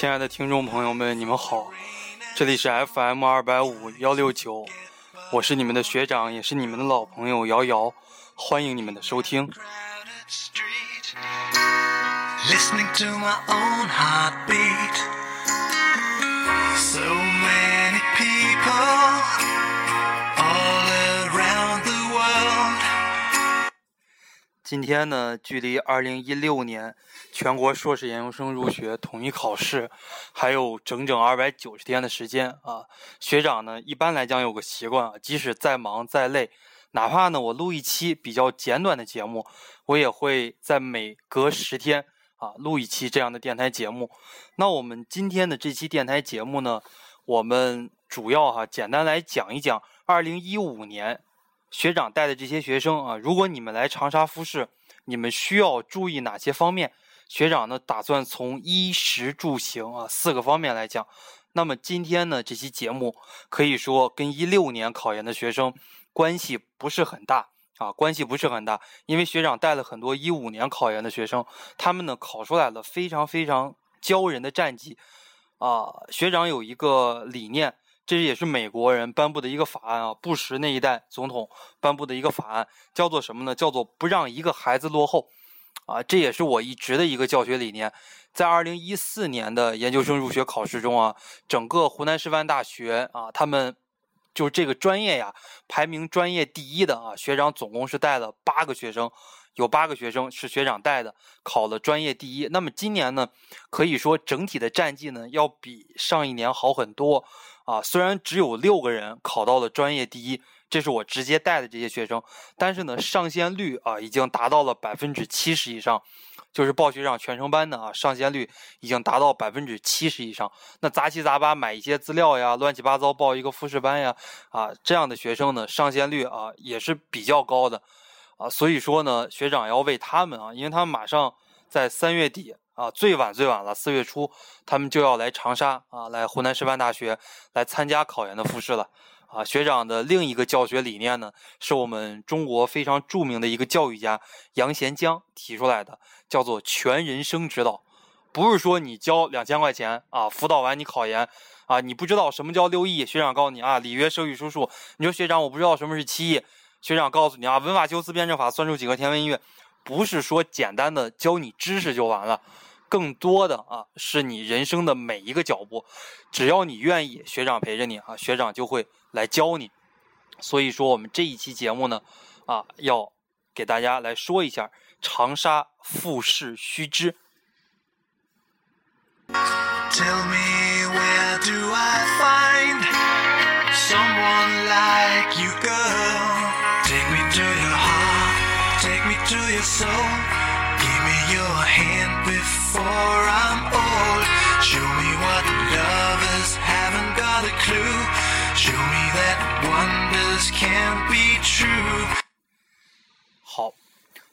亲爱的听众朋友们，你们好，这里是 FM 二百五幺六九，我是你们的学长，也是你们的老朋友瑶瑶，欢迎你们的收听。今天呢，距离二零一六年全国硕士研究生入学统一考试还有整整二百九十天的时间啊。学长呢，一般来讲有个习惯啊，即使再忙再累，哪怕呢我录一期比较简短的节目，我也会在每隔十天啊录一期这样的电台节目。那我们今天的这期电台节目呢，我们主要哈、简单来讲一讲二零一五年学长带的这些学生啊，如果你们来长沙复试，你们需要注意哪些方面？学长呢，打算从衣食住行啊四个方面来讲。那么今天呢，这期节目可以说跟一六年考研的学生关系不是很大啊，关系不是很大，因为学长带了很多一五年考研的学生，他们呢考出来了非常非常骄人的战绩啊。学长有一个理念，这也是美国人颁布的一个法案啊，布什那一代总统颁布的一个法案，叫做什么呢？叫做不让一个孩子落后，啊，这也是我一直的一个教学理念。在二零一四年的研究生入学考试中啊，整个湖南师范大学啊，他们就这个专业呀，排名专业第一的啊，学长总共是带了八个学生。有八个学生是学长带的，考了专业第一。那么今年呢，可以说整体的战绩呢要比上一年好很多啊。虽然只有六个人考到了专业第一，这是我直接带的这些学生，但是呢，上线率啊已经达到了百分之七十以上，就是报学长全程班的啊，上线率已经达到百分之七十以上。那杂七杂八买一些资料呀，乱七八糟报一个复试班呀，啊，这样的学生呢，上线率啊也是比较高的。啊，所以说呢，学长要为他们啊，因为他们马上在三月底啊，最晚最晚了四月初，他们就要来长沙啊，来湖南师范大学来参加考研的复试了。啊，学长的另一个教学理念呢，是我们中国非常著名的一个教育家杨贤江提出来的，叫做全人生指导。不是说你交两千块钱啊，辅导完你考研啊，你不知道什么叫六艺，学长告诉你啊，礼乐射御书数，你说学长我不知道什么是七艺。学长告诉你啊，文法修辞辩证法算术几何天文音乐，不是说简单的教你知识就完了，更多的啊是你人生的每一个脚步，只要你愿意，学长陪着你啊，学长就会来教你。所以说我们这一期节目呢，啊要给大家来说一下长沙复试须知。Tell me where do I find someone like you, girl? Take me to your heart, take me to your soul. Give me your hand before I'm old. Show me what lovers haven't got a clue. Show me that wonders can be true. 好，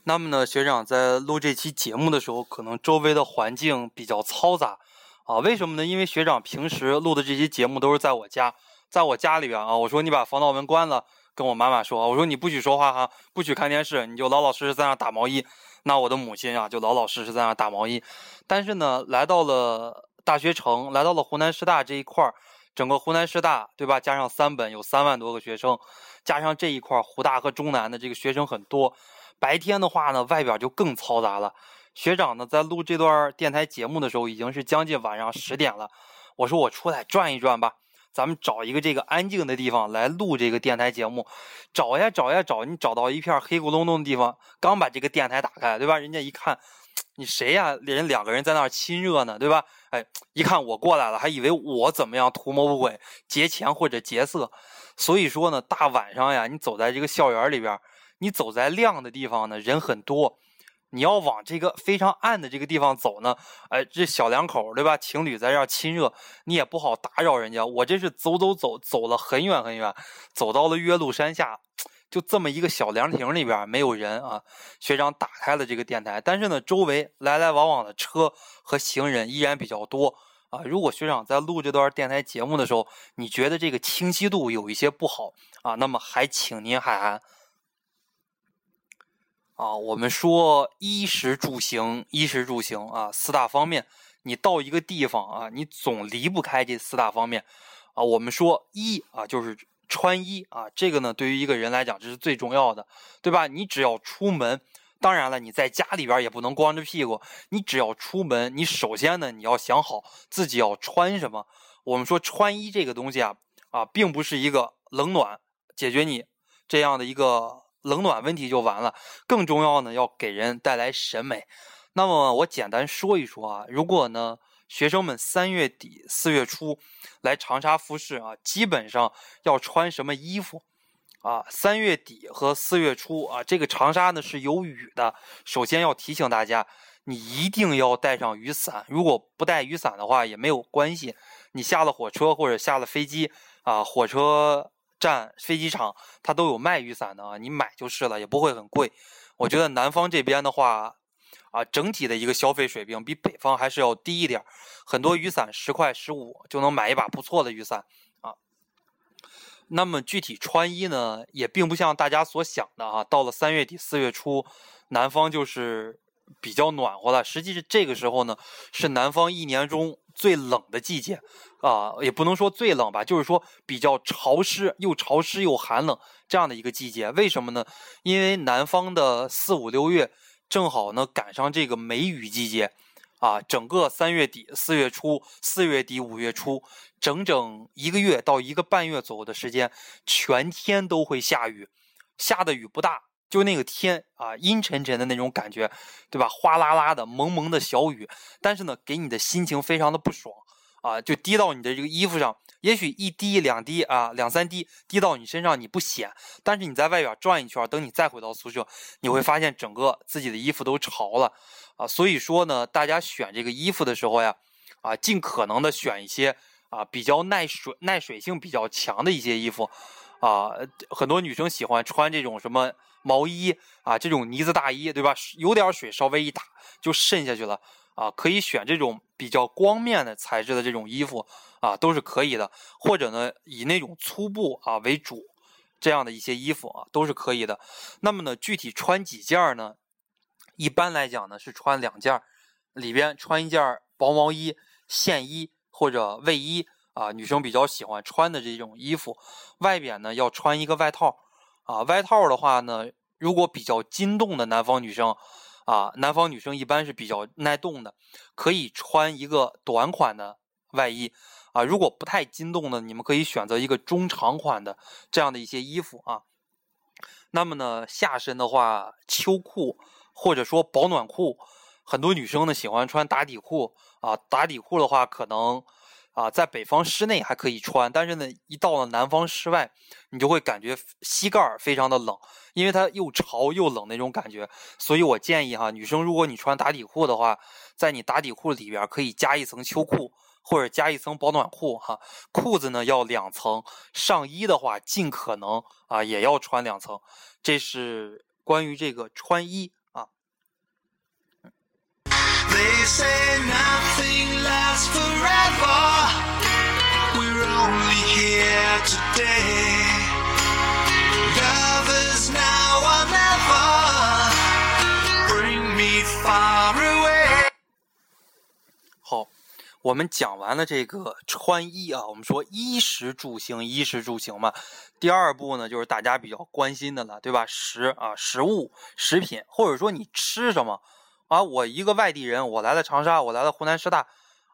那么呢，学长在录这期节目的时候，可能周围的环境比较嘈杂啊。为什么呢？因为学长平时录的这些节目都是在我家，在我家里边啊。我说你把防盗门关了，跟我妈妈说，我说你不许说话哈，不许看电视，你就老老实实在那打毛衣。那我的母亲啊，就老老实实在那打毛衣。但是呢，来到了大学城，来到了湖南师大这一块儿，整个湖南师大对吧？加上三本有三万多个学生，加上这一块湖大和中南的这个学生很多。白天的话呢，外边就更嘈杂了。学长呢，在录这段电台节目的时候，已经是将近晚上十点了。我说我出来转一转吧，咱们找一个这个安静的地方来录这个电台节目。找呀找呀找，你找到一片黑咕隆咚的地方，刚把这个电台打开，对吧？人家一看，你谁呀？人两个人在那儿亲热呢，对吧？哎，一看我过来了，还以为我怎么样图谋不轨、劫钱或者劫色。所以说呢，大晚上呀，你走在这个校园里边。你走在亮的地方呢，人很多；你要往这个非常暗的这个地方走呢，哎，这小两口对吧？情侣在这儿亲热，你也不好打扰人家。我这是走走走，走了很远很远，走到了岳麓山下，就这么一个小凉亭里边，没有人啊。学长打开了这个电台，但是呢，周围来来往往的车和行人依然比较多啊。如果学长在录这段电台节目的时候，你觉得这个清晰度有一些不好啊，那么还请您海涵。啊，我们说衣食住行，衣食住行啊，四大方面，你到一个地方啊，你总离不开这四大方面啊。我们说衣啊，就是穿衣啊，这个呢，对于一个人来讲，这是最重要的，对吧？你只要出门，当然了，你在家里边也不能光着屁股，你只要出门，你首先呢，你要想好自己要穿什么。我们说穿衣这个东西啊，啊，并不是一个冷暖解决你这样的一个。冷暖问题就完了，更重要呢，要给人带来审美。那么我简单说一说啊，如果呢学生们三月底四月初来长沙复试啊，基本上要穿什么衣服啊？三月底和四月初啊，这个长沙呢是有雨的。首先要提醒大家，你一定要带上雨伞。如果不带雨伞的话也没有关系，你下了火车或者下了飞机啊，火车。站飞机场，它都有卖雨伞的啊，你买就是了，也不会很贵。我觉得南方这边的话，啊，整体的一个消费水平比北方还是要低一点。很多雨伞十块、十五就能买一把不错的雨伞啊。那么具体穿衣呢，也并不像大家所想的啊，到了三月底四月初，南方就是比较暖和了。实际是这个时候呢，是南方一年中。最冷的季节，啊，也不能说最冷吧，就是说比较潮湿，又潮湿又寒冷这样的一个季节。为什么呢？因为南方的四五六月正好呢赶上这个梅雨季节，啊，整个三月底四月初，四月底五月初，整整一个月到一个半月左右的时间，全天都会下雨，下的雨不大。就那个天啊，阴沉沉的那种感觉，对吧？哗啦啦的蒙蒙的小雨，但是呢，给你的心情非常的不爽啊，就滴到你的这个衣服上，也许一滴两滴啊，两三滴滴到你身上你不显，但是你在外边转一圈，等你再回到宿舍，你会发现整个自己的衣服都潮了啊。所以说呢，大家选这个衣服的时候呀，啊，尽可能的选一些啊比较耐水、耐水性比较强的一些衣服啊。很多女生喜欢穿这种什么。毛衣啊，这种呢子大衣，对吧？有点水，稍微一打就渗下去了啊。可以选这种比较光面的材质的这种衣服啊，都是可以的。或者呢，以那种粗布啊为主，这样的一些衣服啊，都是可以的。那么呢，具体穿几件呢？一般来讲呢，是穿两件，里边穿一件薄毛衣、线衣或者卫衣啊，女生比较喜欢穿的这种衣服。外边呢，要穿一个外套。啊，外套的话呢，如果比较筋动的南方女生，啊，南方女生一般是比较耐冻的，可以穿一个短款的外衣，啊，如果不太筋动的，你们可以选择一个中长款的这样的一些衣服啊。那么呢，下身的话，秋裤或者说保暖裤，很多女生呢喜欢穿打底裤，啊，打底裤的话可能。啊，在北方室内还可以穿，但是呢，一到了南方室外，你就会感觉膝盖非常的冷，因为它又潮又冷那种感觉。所以我建议哈，女生如果你穿打底裤的话，在你打底裤里边可以加一层秋裤，或者加一层保暖裤哈。裤子呢要两层，上衣的话尽可能啊也要穿两层。这是关于这个穿衣。They say nothing lasts forever. We're only here today. Lovers now or never. Bring me far away. 好，我们讲完了这个穿衣啊，我们说衣食住行，衣食住行嘛。第二步呢，就是大家比较关心的了，对吧？食啊，食物、食品，或者说你吃什么。啊，我一个外地人，我来了长沙，我来了湖南师大，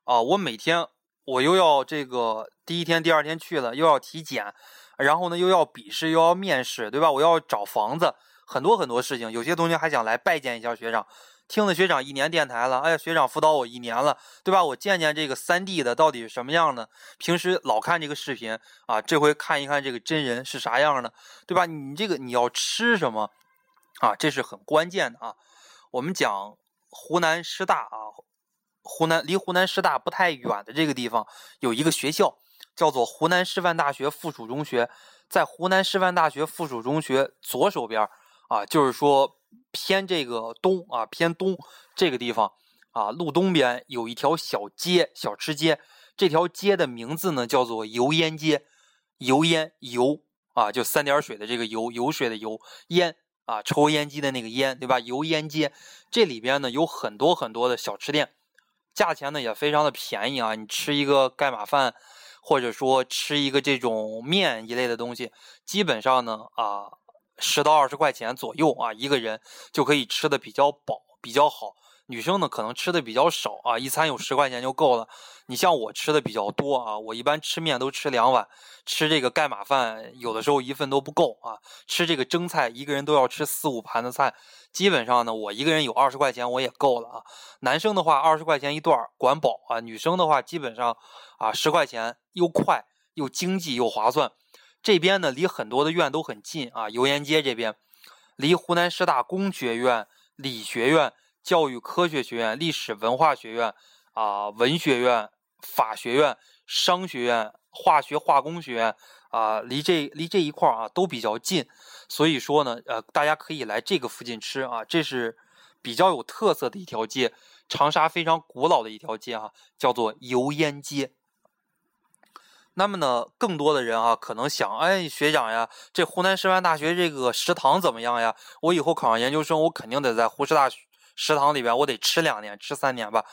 啊，我每天我又要这个第一天、第二天去了，又要体检，然后呢又要笔试，又要面试，对吧？我要找房子，很多很多事情。有些同学还想来拜见一下学长，听了学长一年电台了，哎呀，学长辅导我一年了，对吧？我见见这个三 D 的到底是什么样的？平时老看这个视频啊，这回看一看这个真人是啥样的，对吧？你这个你要吃什么啊？这是很关键的啊。我们讲。湖南师大啊，湖南离湖南师大不太远的这个地方有一个学校，叫做湖南师范大学附属中学。在湖南师范大学附属中学左手边啊，就是说偏这个东啊，偏东这个地方啊，路东边有一条小街，小吃街。这条街的名字呢叫做油烟街，油烟油啊，就三点水的这个油，油水的油烟啊，抽烟机的那个烟，对吧？油烟街这里边呢有很多很多的小吃店，价钱呢也非常的便宜啊。你吃一个盖码饭，或者说吃一个这种面一类的东西，基本上呢啊十到二十块钱左右啊，一个人就可以吃的比较饱，比较好。女生呢可能吃的比较少啊，一餐有十块钱就够了。你像我吃的比较多啊，我一般吃面都吃两碗，吃这个盖码饭有的时候一份都不够啊，吃这个蒸菜一个人都要吃四五盘的菜，基本上呢我一个人有二十块钱我也够了啊。男生的话二十块钱一段管饱啊，女生的话基本上啊十块钱又快又经济又划算。这边呢离很多的院都很近啊，油烟街这边离湖南师大工学院、理学院。教育科学学院、历史文化学院、啊文学院、法学院、商学院、化学化工学院啊，离这离这一块儿啊都比较近，所以说呢，呃，大家可以来这个附近吃啊，这是比较有特色的一条街，长沙非常古老的一条街啊，叫做油烟街。那么呢，更多的人啊，可能想，哎，学长呀，这湖南师范大学这个食堂怎么样呀？我以后考上研究生，我肯定得在湖师大。食堂里边我得吃两年，吃三年吧。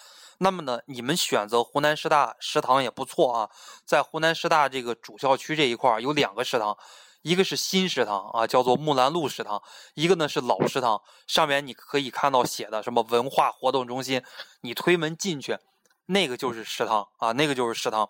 那么呢，你们选择湖南师大食堂也不错啊。在湖南师大这个主校区这一块儿有两个食堂，一个是新食堂啊，叫做木兰路食堂；一个呢是老食堂，上面你可以看到写的什么文化活动中心。你推门进去，那个就是食堂啊，那个就是食堂。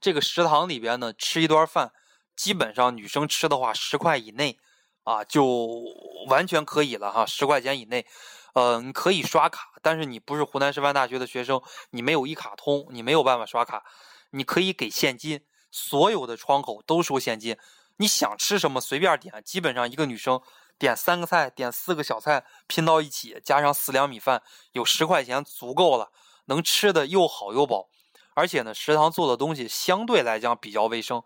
这个食堂里边呢，吃一顿饭，基本上女生吃的话，十块以内啊，就完全可以了哈，十块钱以内。呃，你可以刷卡，但是你不是湖南师范大学的学生，你没有一卡通，你没有办法刷卡。你可以给现金，所有的窗口都收现金。你想吃什么随便点，基本上一个女生点三个菜，点四个小菜拼到一起，加上四两米饭，有十块钱足够了，能吃的又好又饱。而且呢，食堂做的东西相对来讲比较卫生。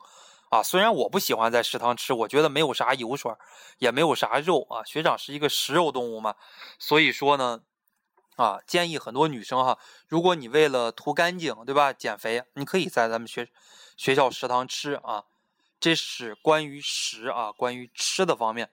啊，虽然我不喜欢在食堂吃，我觉得没有啥油水，也没有啥肉啊。学长是一个食肉动物嘛，所以说呢，啊，建议很多女生哈，如果你为了图干净，对吧，减肥，你可以在咱们学学校食堂吃啊。这是关于食啊，关于吃的方面。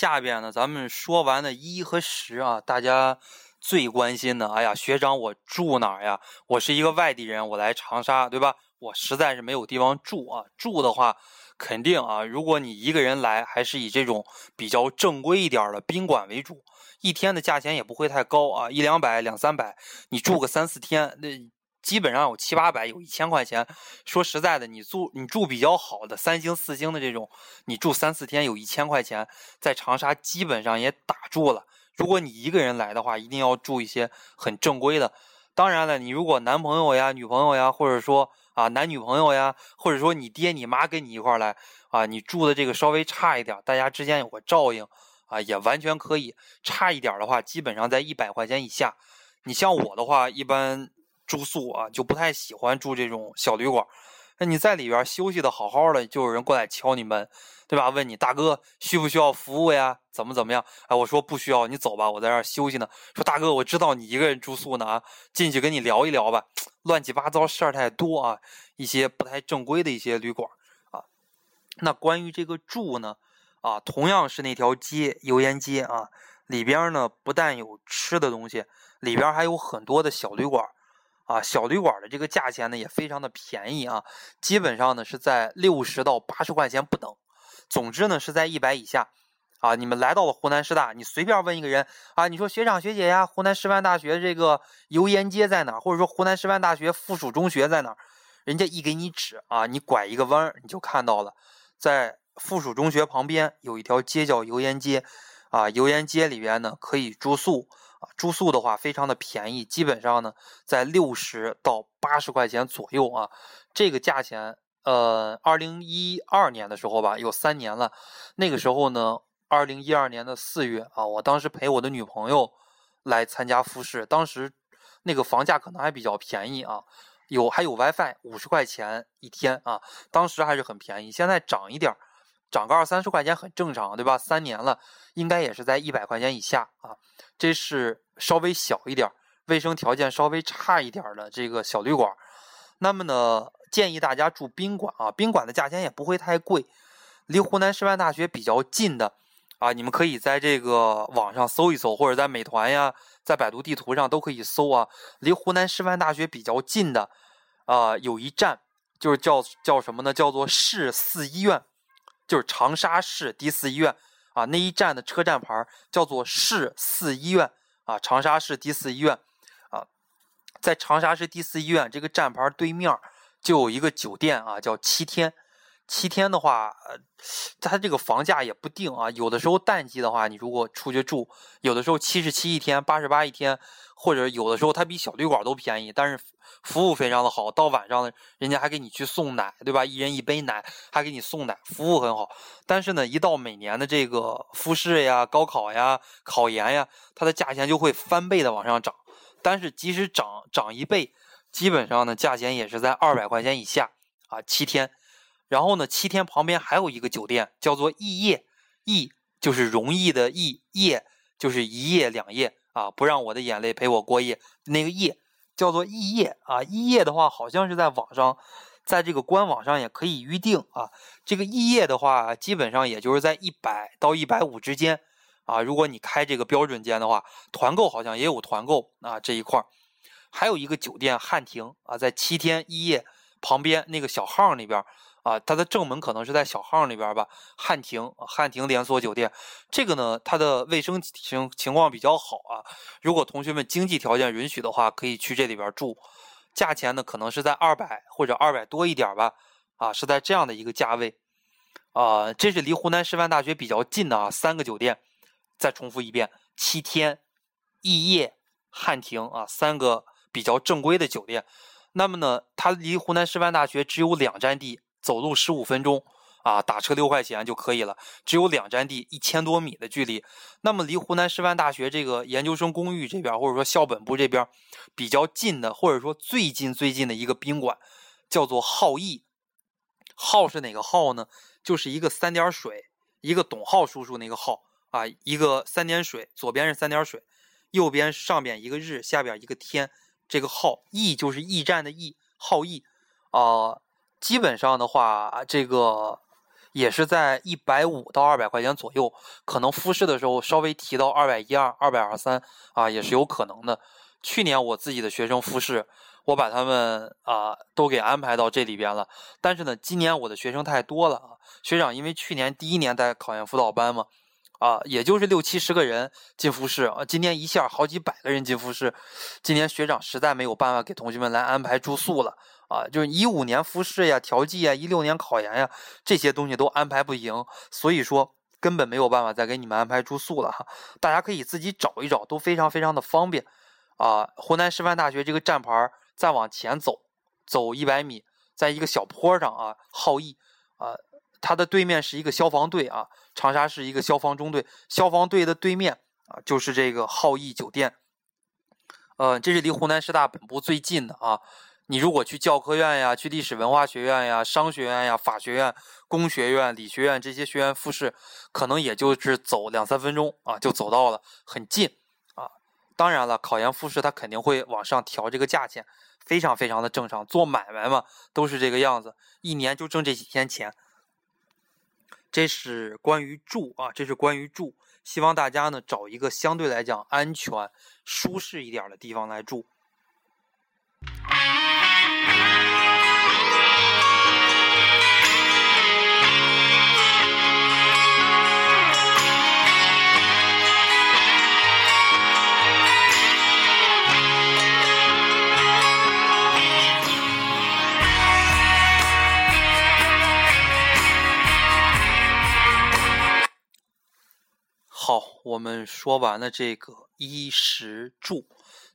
下边呢，咱们说完了一和十啊，大家最关心的，哎呀，学长，我住哪儿呀？我是一个外地人，我来长沙，对吧？我实在是没有地方住啊。住的话，肯定啊，如果你一个人来，还是以这种比较正规一点的宾馆为主，一天的价钱也不会太高啊，一两百、两三百，你住个三四天，那。基本上有七八百，有一千块钱。说实在的，你住你住比较好的三星四星的这种，你住三四天有一千块钱，在长沙基本上也打住了。如果你一个人来的话，一定要住一些很正规的。当然了，你如果男朋友呀、女朋友呀，或者说啊男女朋友呀，或者说你爹你妈跟你一块来啊，你住的这个稍微差一点，大家之间有个照应啊，也完全可以。差一点的话，基本上在一百块钱以下。你像我的话，一般。住宿啊，就不太喜欢住这种小旅馆。那你在里边休息的好好的，就有人过来敲你门，对吧？问你大哥需不需要服务呀？怎么怎么样？哎，我说不需要，你走吧，我在这儿休息呢。说大哥，我知道你一个人住宿呢啊，进去跟你聊一聊吧。乱七八糟事儿太多啊，一些不太正规的一些旅馆啊。那关于这个住呢，啊，同样是那条街油烟街啊，里边呢不但有吃的东西，里边还有很多的小旅馆。啊，小旅馆的这个价钱呢也非常的便宜啊，基本上呢是在六十到八十块钱不等，总之呢是在一百以下。啊，你们来到了湖南师大，你随便问一个人啊，你说学长学姐呀，湖南师范大学这个油烟街在哪儿？或者说湖南师范大学附属中学在哪儿？人家一给你指啊，你拐一个弯儿你就看到了，在附属中学旁边有一条街叫油烟街，啊，油烟街里边呢可以住宿。啊，住宿的话非常的便宜，基本上呢在六十到八十块钱左右啊。这个价钱，呃，二零一二年的时候吧，有三年了。那个时候呢，二零一二年的四月啊，我当时陪我的女朋友来参加复试，当时那个房价可能还比较便宜啊。有还有 WiFi，五十块钱一天啊，当时还是很便宜，现在涨一点儿，涨个二三十块钱很正常，对吧？三年了，应该也是在一百块钱以下啊。这是稍微小一点、卫生条件稍微差一点的这个小旅馆。那么呢，建议大家住宾馆啊，宾馆的价钱也不会太贵，离湖南师范大学比较近的。啊，你们可以在这个网上搜一搜，或者在美团呀，在百度地图上都可以搜啊。离湖南师范大学比较近的，啊，有一站就是叫叫什么呢？叫做市四医院，就是长沙市第四医院啊。那一站的车站牌叫做市四医院啊，长沙市第四医院啊，在长沙市第四医院这个站牌对面就有一个酒店啊，叫七天。七天的话，呃，它这个房价也不定啊。有的时候淡季的话，你如果出去住，有的时候七十七一天，八十八一天，或者有的时候它比小旅馆都便宜，但是服务非常的好。到晚上呢，人家还给你去送奶，对吧？一人一杯奶，还给你送奶，服务很好。但是呢，一到每年的这个复试呀、高考呀、考研呀，它的价钱就会翻倍的往上涨。但是即使涨涨一倍，基本上呢，价钱也是在二百块钱以下啊。七天。然后呢，七天旁边还有一个酒店，叫做逸业，逸就是容易的逸，业就是一夜两夜啊，不让我的眼泪陪我过夜，那个夜叫做逸业啊。逸业的话，好像是在网上，在这个官网上也可以预定啊。这个逸业的话，基本上也就是在一百到一百五之间啊。如果你开这个标准间的话，团购好像也有团购啊这一块儿。还有一个酒店汉庭啊，在七天一夜旁边那个小号那边。啊，它的正门可能是在小号里边吧。汉庭，汉庭连锁酒店，这个呢，它的卫生情情况比较好啊。如果同学们经济条件允许的话，可以去这里边住。价钱呢，可能是在二百或者二百多一点吧。啊，是在这样的一个价位。啊，这是离湖南师范大学比较近的啊，三个酒店。再重复一遍：七天、逸业、汉庭啊，三个比较正规的酒店。那么呢，它离湖南师范大学只有两站地。走路十五分钟啊，打车六块钱就可以了。只有两站地，一千多米的距离。那么离湖南师范大学这个研究生公寓这边，或者说校本部这边比较近的，或者说最近最近的一个宾馆，叫做浩逸。浩是哪个浩呢？就是一个三点水，一个董浩叔叔那个浩啊，一个三点水，左边是三点水，右边上边一个日，下边一个天。这个浩逸就是驿站的驿，浩逸啊。基本上的话，这个也是在一百五到二百块钱左右，可能复试的时候稍微提到二百一二、二百二三啊，也是有可能的。去年我自己的学生复试，我把他们啊都给安排到这里边了。但是呢，今年我的学生太多了啊，学长因为去年第一年带考研辅导班嘛，啊，也就是六七十个人进复试啊，今年一下好几百个人进复试，今年学长实在没有办法给同学们来安排住宿了。啊，就是一五年复试呀、调剂呀、一六年考研呀，这些东西都安排不赢，所以说根本没有办法再给你们安排住宿了哈。大家可以自己找一找，都非常非常的方便。啊，湖南师范大学这个站牌再往前走，走一百米，在一个小坡上啊，浩逸啊，它的对面是一个消防队啊，长沙市一个消防中队，消防队的对面啊就是这个浩逸酒店。呃，这是离湖南师大本部最近的啊。你如果去教科院呀，去历史文化学院呀、商学院呀、法学院、工学院、理学院这些学院复试，可能也就是走两三分钟啊，就走到了，很近啊。当然了，考研复试它肯定会往上调这个价钱，非常非常的正常。做买卖嘛，都是这个样子，一年就挣这几天钱。这是关于住啊，这是关于住，希望大家呢找一个相对来讲安全、舒适一点的地方来住。我们说完了这个衣食住。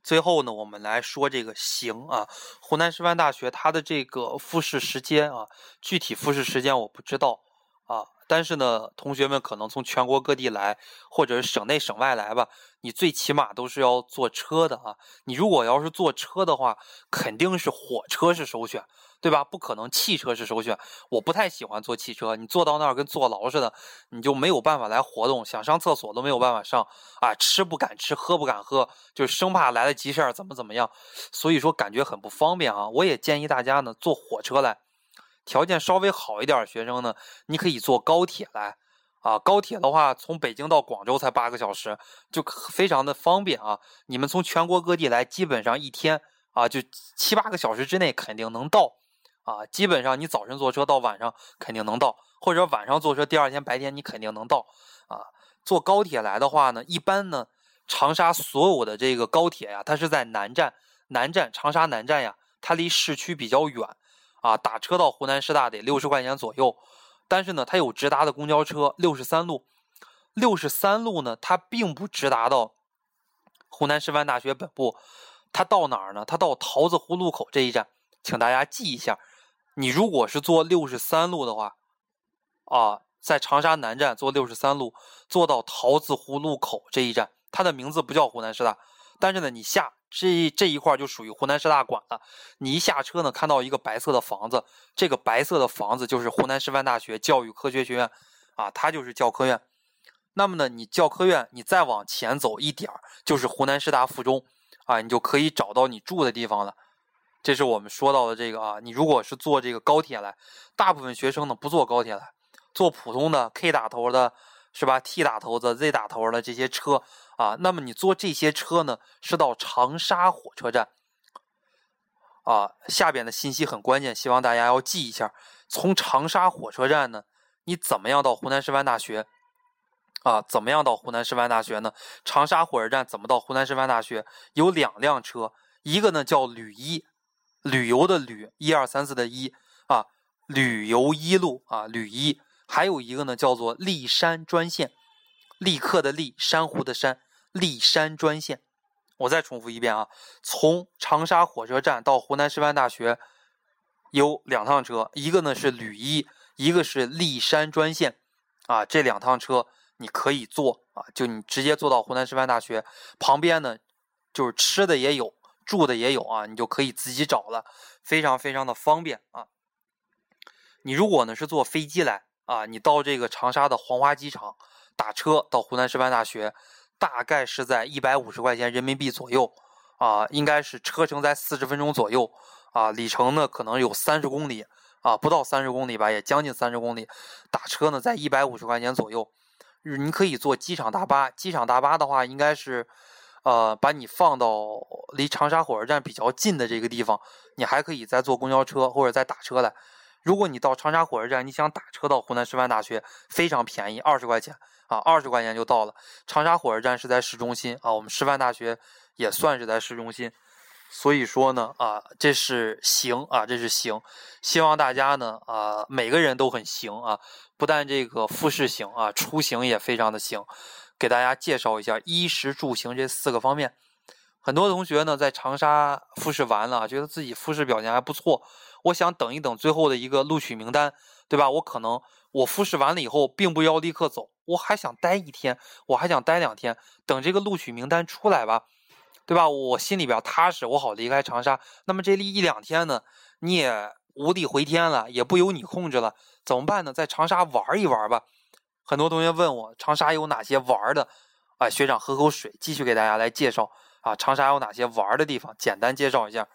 最后呢，我们来说这个行啊，湖南师范大学它的这个复试时间啊，具体复试时间我不知道啊。但是呢，同学们可能从全国各地来，或者是省内省外来吧，你最起码都是要坐车的啊。你如果要是坐车的话，肯定是火车是首选，对吧？不可能汽车是首选。我不太喜欢坐汽车，你坐到那儿跟坐牢似的，你就没有办法来活动，想上厕所都没有办法上啊，吃不敢吃，喝不敢喝，就生怕来了急事儿怎么怎么样，所以说感觉很不方便啊。我也建议大家呢坐火车来。条件稍微好一点的学生呢，你可以坐高铁来，啊，高铁的话从北京到广州才八个小时，就非常的方便啊。你们从全国各地来，基本上一天啊就七八个小时之内肯定能到，啊，基本上你早晨坐车到晚上肯定能到，或者晚上坐车第二天白天你肯定能到，啊，坐高铁来的话呢，一般呢长沙所有的这个高铁呀，它是在南站，南站长沙南站呀，它离市区比较远。啊，打车到湖南师大得六十块钱左右，但是呢，它有直达的公交车，六十三路，六十三路呢，它并不直达到湖南师范大学本部，它到哪儿呢？它到桃子湖路口这一站，请大家记一下。你如果是坐六十三路的话，啊，在长沙南站坐六十三路，坐到桃子湖路口这一站，它的名字不叫湖南师大，但是呢，你下。这这一块就属于湖南师大管了。你一下车呢，看到一个白色的房子，这个白色的房子就是湖南师范大学教育科学学院，啊，它就是教科院。那么呢，你教科院，你再往前走一点儿，就是湖南师大附中，啊，你就可以找到你住的地方了。这是我们说到的这个啊，你如果是坐这个高铁来，大部分学生呢不坐高铁来，坐普通的 K 打头的，是吧？T 打头的、Z 打头的这些车。啊，那么你坐这些车呢，是到长沙火车站。啊，下边的信息很关键，希望大家要记一下。从长沙火车站呢，你怎么样到湖南师范大学？啊，怎么样到湖南师范大学呢？长沙火车站怎么到湖南师范大学？有两辆车，一个呢叫旅一，旅游的旅，一二三四的一啊，旅游一路啊，旅一，还有一个呢叫做历山专线，立刻的立，珊瑚的珊。历山专线，我再重复一遍啊，从长沙火车站到湖南师范大学有两趟车，一个呢是旅一，一个是历山专线，啊，这两趟车你可以坐啊，就你直接坐到湖南师范大学旁边呢，就是吃的也有，住的也有啊，你就可以自己找了，非常非常的方便啊。你如果呢是坐飞机来啊，你到这个长沙的黄花机场打车到湖南师范大学。大概是在一百五十块钱人民币左右，啊，应该是车程在四十分钟左右，啊，里程呢可能有三十公里，啊，不到三十公里吧，也将近三十公里。打车呢在一百五十块钱左右，你可以坐机场大巴。机场大巴的话，应该是，呃，把你放到离长沙火车站比较近的这个地方，你还可以再坐公交车或者再打车来。如果你到长沙火车站，你想打车到湖南师范大学，非常便宜，二十块钱。啊，二十块钱就到了。长沙火车站是在市中心啊，我们师范大学也算是在市中心，所以说呢，啊，这是行啊，这是行。希望大家呢，啊，每个人都很行啊，不但这个复试行啊，出行也非常的行。给大家介绍一下衣食住行这四个方面。很多同学呢，在长沙复试完了，觉得自己复试表现还不错，我想等一等最后的一个录取名单，对吧？我可能我复试完了以后，并不要立刻走。我还想待一天，我还想待两天，等这个录取名单出来吧，对吧？我心里边踏实，我好离开长沙。那么这一两天呢，你也无力回天了，也不由你控制了，怎么办呢？在长沙玩一玩吧。很多同学问我长沙有哪些玩的，啊，学长喝口水，继续给大家来介绍啊，长沙有哪些玩的地方，简单介绍一下。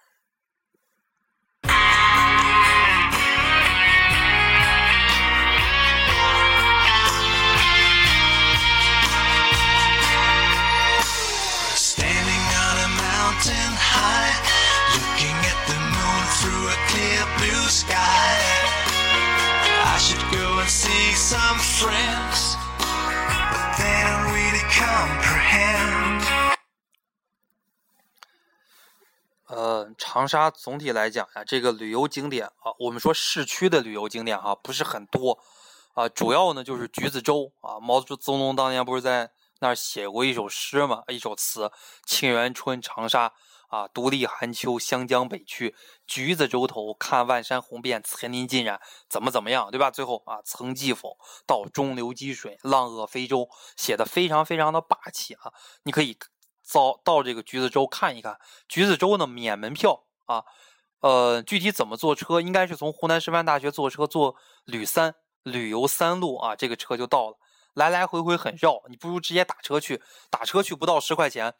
呃，长沙总体来讲呀，这个旅游景点啊，我们说市区的旅游景点哈，不是很多啊，主要呢就是橘子洲啊。毛泽东当年不是在那儿写过一首诗嘛，一首词《沁园春·长沙》啊，独立寒秋，湘江北去，橘子洲头，看万山红遍，层林尽染，怎么怎么样，对吧？最后啊，曾记否？到中流击水，浪遏飞舟，写的非常非常的霸气啊！你可以到到这个橘子洲看一看。橘子洲呢，免门票啊，呃，具体怎么坐车？应该是从湖南师范大学坐车坐旅三旅游三路啊，这个车就到了。来来回回很绕，你不如直接打车去，打车去不到十块钱。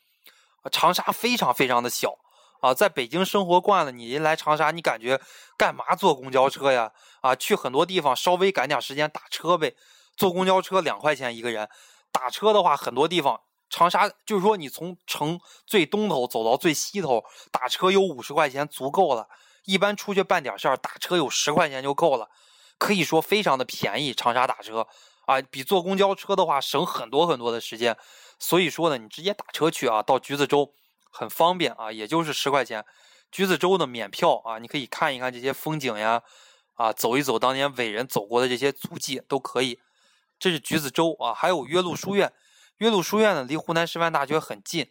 长沙非常非常的小啊，在北京生活惯了，你一来长沙，你感觉干嘛坐公交车呀？啊，去很多地方稍微赶点时间打车呗。坐公交车两块钱一个人，打车的话很多地方，长沙就是说你从城最东头走到最西头，打车有五十块钱足够了。一般出去办点事儿，打车有十块钱就够了，可以说非常的便宜。长沙打车啊，比坐公交车的话省很多很多的时间。所以说呢，你直接打车去啊，到橘子洲很方便啊，也就是十块钱。橘子洲的免票啊，你可以看一看这些风景呀，啊，走一走当年伟人走过的这些足迹都可以。这是橘子洲啊，还有岳麓书院。岳麓书院呢，离湖南师范大学很近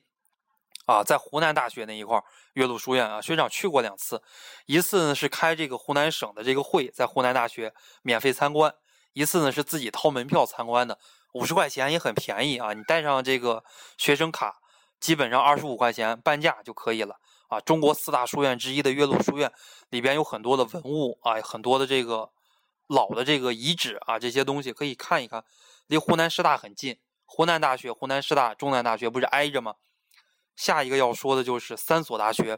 啊，在湖南大学那一块儿。岳麓书院啊，学长去过两次，一次呢是开这个湖南省的这个会，在湖南大学免费参观；一次呢是自己掏门票参观的。五十块钱也很便宜啊！你带上这个学生卡，基本上二十五块钱半价就可以了啊！中国四大书院之一的岳麓书院里边有很多的文物啊，很多的这个老的这个遗址啊，这些东西可以看一看。离湖南师大很近，湖南大学、湖南师大、中南大学不是挨着吗？下一个要说的就是三所大学：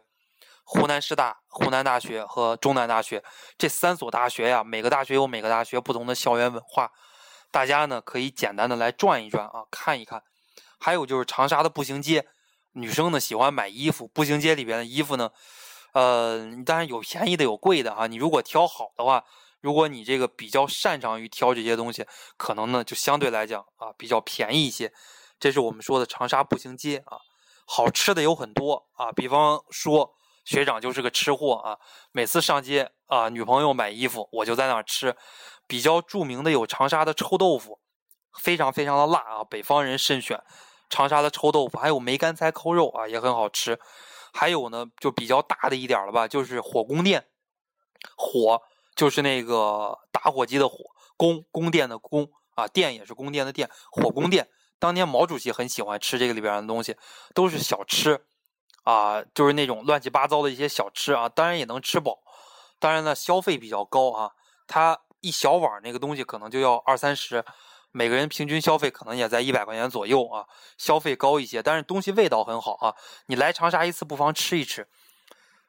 湖南师大、湖南大学和中南大学。这三所大学呀，每个大学有每个大学不同的校园文化。大家呢可以简单的来转一转啊，看一看。还有就是长沙的步行街，女生呢喜欢买衣服，步行街里边的衣服呢，呃，当然有便宜的有贵的啊。你如果挑好的话，如果你这个比较擅长于挑这些东西，可能呢就相对来讲啊比较便宜一些。这是我们说的长沙步行街啊，好吃的有很多啊，比方说学长就是个吃货啊，每次上街啊，女朋友买衣服，我就在那儿吃。比较著名的有长沙的臭豆腐，非常非常的辣啊，北方人慎选。长沙的臭豆腐，还有梅干菜扣肉啊，也很好吃。还有呢，就比较大的一点了吧，就是火宫殿。火就是那个打火机的火，宫宫殿的宫啊，殿也是宫殿的殿。火宫殿，当年毛主席很喜欢吃这个里边的东西，都是小吃啊，就是那种乱七八糟的一些小吃啊，当然也能吃饱。当然呢，消费比较高啊，它。一小碗那个东西可能就要二三十，每个人平均消费可能也在一百块钱左右啊，消费高一些，但是东西味道很好啊。你来长沙一次不妨吃一吃。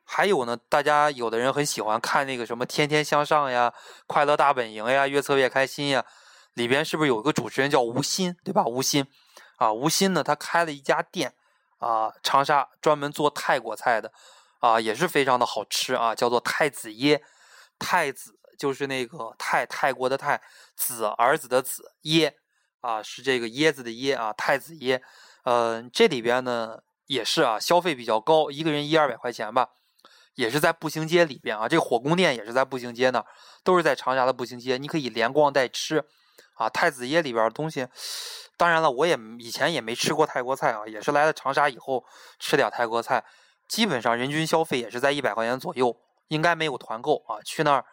还有呢，大家有的人很喜欢看那个什么《天天向上》呀，《快乐大本营》呀，《越策越开心》呀，里边是不是有个主持人叫吴昕，对吧？吴昕啊，吴昕呢，他开了一家店啊，长沙专门做泰国菜的啊，也是非常的好吃啊，叫做太子椰，太子。就是那个泰泰国的泰子儿子的子椰啊，是这个椰子的椰啊，太子椰。呃，这里边呢也是啊，消费比较高，一个人一二百块钱吧，也是在步行街里边啊。这个火宫殿也是在步行街那儿，都是在长沙的步行街，你可以连逛带吃啊。太子椰里边的东西，当然了，我也以前也没吃过泰国菜啊，也是来了长沙以后吃点泰国菜，基本上人均消费也是在一百块钱左右，应该没有团购啊。去那儿。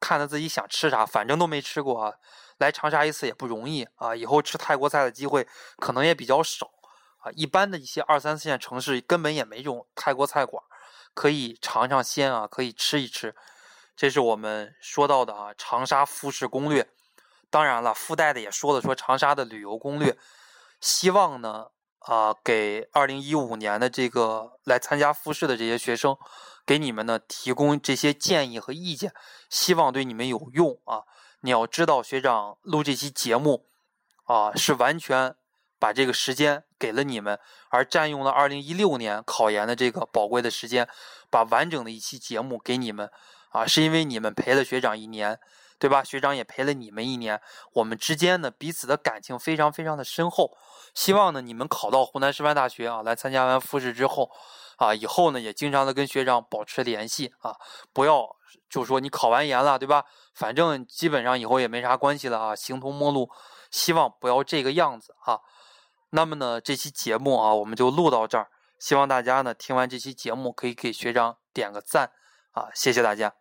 看他自己想吃啥，反正都没吃过啊。来长沙一次也不容易啊，以后吃泰国菜的机会可能也比较少啊。一般的一些二三四线城市根本也没这种泰国菜馆，可以尝尝鲜啊，可以吃一吃。这是我们说到的啊，长沙复试攻略。当然了，附带的也说了说长沙的旅游攻略。希望呢啊，给二零一五年的这个来参加复试的这些学生。给你们呢提供这些建议和意见，希望对你们有用啊！你要知道，学长录这期节目啊，是完全把这个时间给了你们，而占用了二零一六年考研的这个宝贵的时间，把完整的一期节目给你们啊，是因为你们陪了学长一年，对吧？学长也陪了你们一年，我们之间呢彼此的感情非常非常的深厚。希望呢你们考到湖南师范大学啊，来参加完复试之后。啊，以后呢也经常的跟学长保持联系啊，不要就说你考完研了，对吧？反正基本上以后也没啥关系了啊，形同陌路。希望不要这个样子啊。那么呢，这期节目啊，我们就录到这儿。希望大家呢听完这期节目可以给学长点个赞啊，谢谢大家。